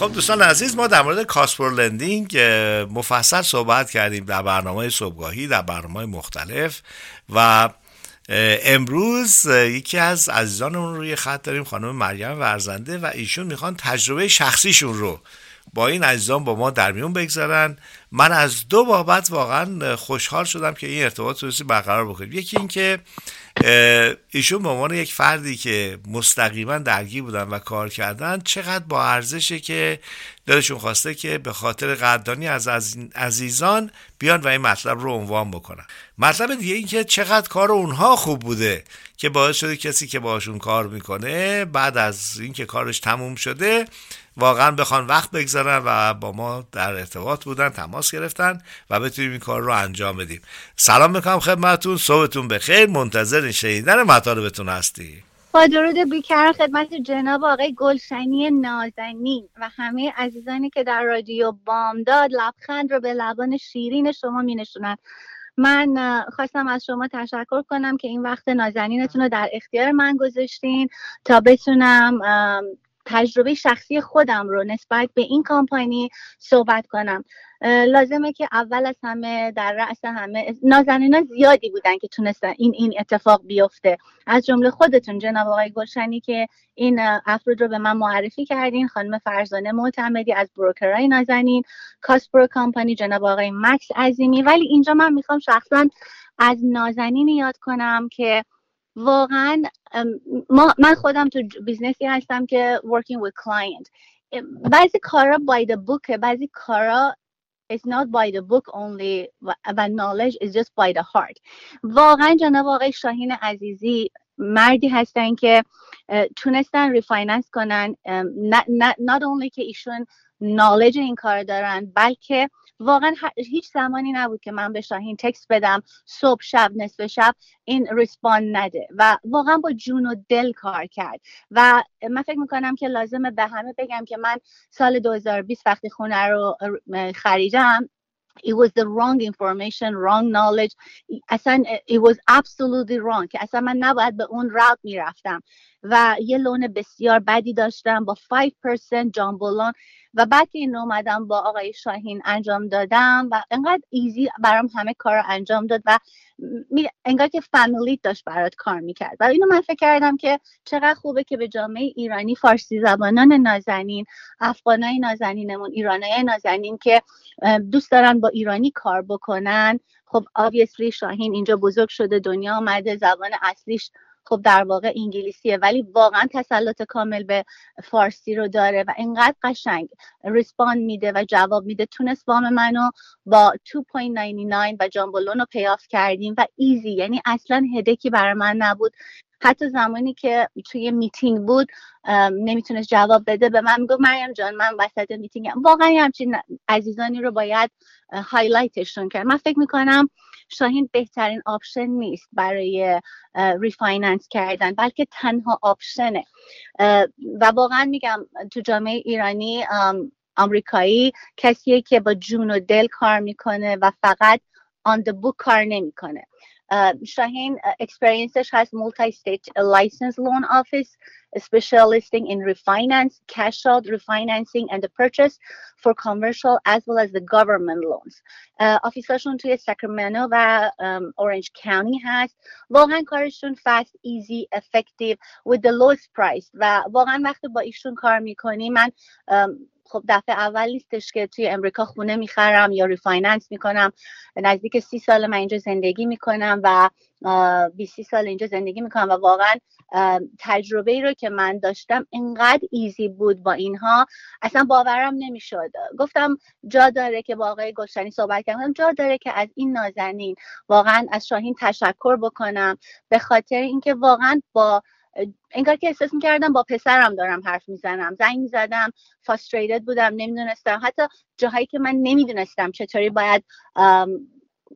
خب دوستان عزیز ما در مورد کاسپر لندینگ مفصل صحبت کردیم در برنامه صبحگاهی در برنامه مختلف و امروز یکی از عزیزانمون روی خط داریم خانم مریم ورزنده و ایشون می‌خوان تجربه شخصیشون رو با این عزیزان با ما در میون بگذارن. من از دو بابت واقعا خوشحال شدم که این ارتباط رو برقرار بکنیم. یکی اینکه ایشون به عنوان یک فردی که مستقیما درگیر بودن و کار کردن چقدر با ارزشه که دلشون خواسته که به خاطر قدردانی از عزیزان بیان و این مطلب رو عنوان بکنن. مطلب دیگه این که چقدر کار اونها خوب بوده که باعث شده کسی که باشون کار می‌کنه بعد از اینکه کارش تموم شده واقعا بخوان وقت بگذارن و با ما در ارتباط بودن تماس گرفتن و بتونیم این کار رو انجام بدیم. سلام می‌کنم خدمتتون. صبحتون بخیر. منتظر شنیدن مطالبتون هستی با درود بیکر خدمت جناب آقای گلشنی نازنین و همه عزیزانی که در رادیو بامداد لبخند رو به لبان شیرین شما می نشونن من خواستم از شما تشکر کنم که این وقت نازنینتون رو در اختیار من گذاشتین تا بتونم تجربه شخصی خودم رو نسبت به این کامپانی صحبت کنم. لازمه که اول از همه در رأس همه نازنینا زیادی بودن که تونستن این این اتفاق بیفته. از جمله خودتون جناب آقای گلشنی که این افراد رو به من معرفی کردین خانم فرزانه معتمدی از broker ای نازنین Cost Pro company جناب آقای مکس عظیمی ولی اینجا من می‌خوام شخصا از نازنین یاد کنم که واقعا ما من خودم تو business ی هستم که working with client. بعضی کارا by the book بعضی کارا it's not by the book only و knowledge is just by the heart. واقعا جناب آقای شاهین عزیزی مردی هستن که تونستن refinance کنن. not only که ایشون knowledge این کار دارن بلکه واقعا هیچ زمانی نبود که من به شاهین text بدم صبح شب نصف شب این respond نده و واقعا با جون و دل کار کرد. و من فکر می‌کنم که لازمه به همه بگم که من سال 2020 وقتی خونه رو خریدم it was the wrong information wrong knowledge. اصلا it was absolutely wrong که اصلا من نباید به اون راوت می‌رفتم. و یه لون بسیار بدی داشتم با 5% جامبولون و بعد که این اومدم با آقای شاهین انجام دادم و انقدر ایزی برام همه کار رو انجام داد و انگار که فامیلی داشت برات کار می‌کرد. و اینو من فکر کردم که چقدر خوبه که به جامعه ایرانی فارسی زبانان نازنین افغانای نازنینمون ایرانای نازنین که دوست دارن با ایرانی کار بکنن. خب obviously شاهین اینجا بزرگ شده دنیا آمده زبان اصلیش خب در واقع انگلیسیه ولی واقعا تسلط کامل به فارسی رو داره و اینقدر قشنگ respond میده و جواب میده. تونست وام منو با 2.99 و jumbo loan رو pay off کردیم و easy یعنی اصلا headache ی برای من نبود. حتی زمانی که توی میتینگ بود نمی‌تونست جواب بده به من. می‌گفت مریم جان من وسط میتینگم واقعا همچین عزیزانی رو باید highlight شون کرد. من فکر می‌کنم شاهین بهترین option نیست برای refinance کردن بلکه تنها option ه. و واقعا میگم تو جامعه ایرانی آمریکایی کسیه که با جون و دل کار می‌کنه و فقط آن the book کار نمی‌کنه. شاهین اکسپریانسش هست multi state license loan office specializing in refinance, cash out, refinancing and the purchase for commercial as well as the government loans. آفیساشون توی ساکرامنتو و اورنج کاونتی هست واقعا کارشون fast, easy, effective with the lowest price و واقعا وقتی با ایشون کار میکنی من خب دفعه اول نیستش که توی امریکا خونه می‌خرم یا refinance می‌کنم. نزدیک سی سال من اینجا زندگی می‌کنم و 20 سال اینجا زندگی می‌کنم و واقعا تجربه ای رو که من داشتم اینقدر easy بود با اینها. اصلا باورم نمی‌شد. گفتم جا داره که با آقای گلشنی صحبت کردم. جا داره که از این نازنین واقعا از شاهین تشکر بکنم. به خاطر اینکه واقعا با انگار که احساس می‌کردم با پسرم دارم حرف می‌زنم زنگ می‌زدم فاستریتد بودم نمی‌دونستم. حتی جاهایی که من نمی‌دونستم چطوری باید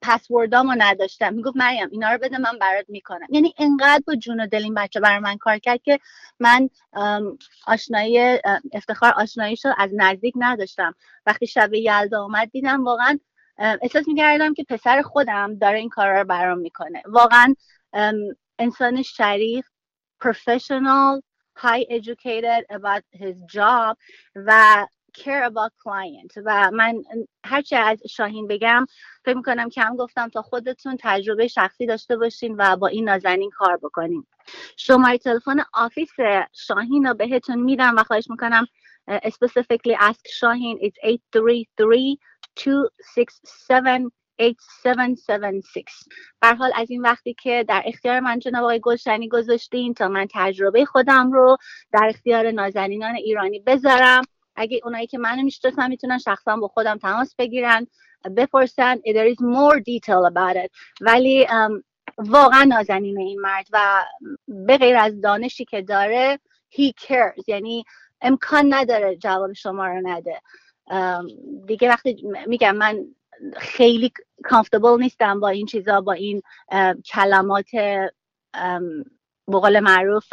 پسوردامو نداشتم. می‌گفت مریم اینا رو بده من برات می‌کنم. یعنی انقدر با جون و دل این بچه برای من کار کرد که من آشنایی افتخار آشناییشو از نزدیک نداشتم. وقتی شب یلدا اومد دیدم واقعا احساس می‌کردم که پسر خودم داره این کار رو برام می‌کنه. واقعا انسان شریف professional high educated about his job و care about client. و من هرچه از شاهین بگم فکر می‌کنم کم گفتم تا خودتون تجربه شخصی داشته باشین و با این نازنین کار بکنین. شماره تلفن آفیس شاهین رو بهتون میدم و خواهش می‌کنم specifically ask شاهین. It's 833 267 8776 بر حال از این وقتی که در اختیار من جناب آقای گلشنی گذاشتین تا من تجربه خودم رو در اختیار نازنینان ایرانی بذارم. اگه اونایی که منو می‌شناسن می‌تونن شخصا با خودم تماس بگیرن بپرسن there is more detail about it. ولی واقعا نازنین این مرد و به غیر از دانشی که داره he cares. یعنی امکان نداره جواب شما رو نده. دیگه وقتی میگم من خیلی comfortable نیستم با این چیزا با این کلمات بقول معروف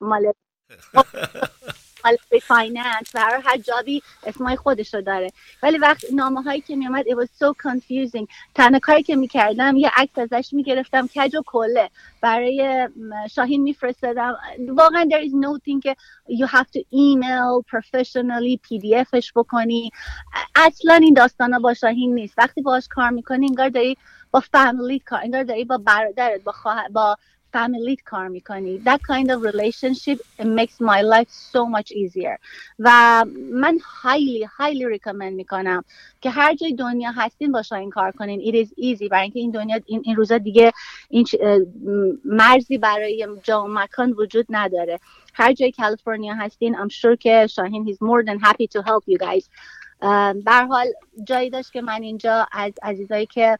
مال به finance و هر job ی اسمای خودش رو داره. ولی وقت نامه هایی که میومد it was so confusing. تنها کاری که می‌کردم یه عکس ازش می‌گرفتم کج و کله. برای شاهین میفرستادم. واقعا there is no thing که you have to email professionally pdfش بکنی. اصلا این داستان با شاهین نیست. وقتی باش کار می‌کنی انگار داری با فامیلی کار انگار داری با برادرت با با فامیلیت کار می‌کنی that kind of relationship it makes my life so much easier. و من highly highly recommend می‌کنم که هر جای دنیا هستین با این کار کنین it is easy برای اینکه این دنیا این, این روزا دیگه این مرزی برای جا و مکان وجود نداره هر جای کالیفرنیا هستین I'm sure که شاهین he's more than happy to help you guys. به حال جایی داشت که من اینجا از عزیزایی که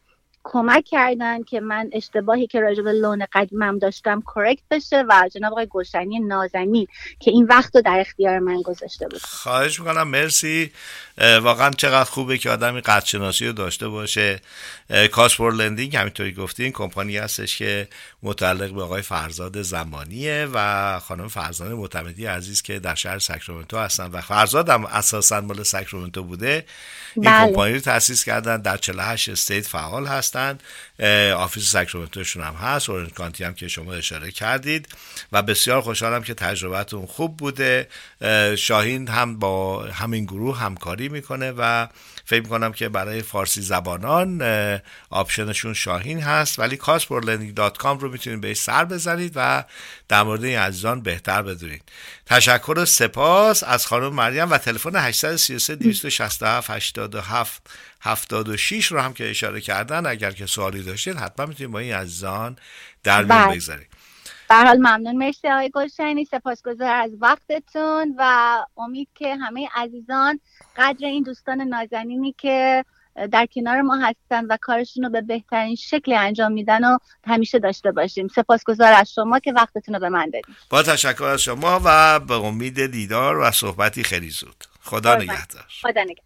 کمک کردن که من اشتباهی که راجع به لون قدیمم داشتم کرکت بشه و جناب آقای گلشنی نازنین که این وقت رو در اختیار من گذاشته بود. خواهش می‌کنم مرسی. واقعا چقدر خوبه که آدمی قدرشناسی رو داشته باشه. Cost Pro Lending همینطوری گفتین کمپانی هستش که متعلق به آقای فرزاد زمانیه و خانم فرزانه معتمدی عزیز که در شهر ساکرامنتو هستن و فرزاد هم اساسا مال ساکرامنتو بوده. این بله. کمپانی رو تاسیس کردن در 48 state فعال هستند office ساکرامنتوشون هم هست. اورنج کانتی هم که شما اشاره کردید. و بسیار خوشحالم که تجربتون خوب بوده. شاهین هم با همین گروه همکاری می‌کنه و فکر می‌کنم که برای فارسی زبانان option شون شاهین هست. ولی CostProLending.com رو می‌تونید بهش سر بزنید و در مورد این عزیزان بهتر بدونید. تشکر و سپاس از خانم مریم و تلفن 833 267 87 76 رو هم که اشاره کردن اگر که سوالی داشتید حتما می‌تونید با این عزیزان در میون بله. بگذارید. حال ممنون. مرسی آقای گلشنی. سپاسگزار از وقتتون و امید که همه عزیزان قدر این دوستان نازنینی که در کنار ما هستن و کارشون رو به بهترین شکل انجام میدن و همیشه داشته باشیم. سپاسگزار از شما که وقتتون رو به من دادید. با تشکر از شما و به امید دیدار و صحبتی خیلی زود. خدا نگهدار. خدا نگهدار.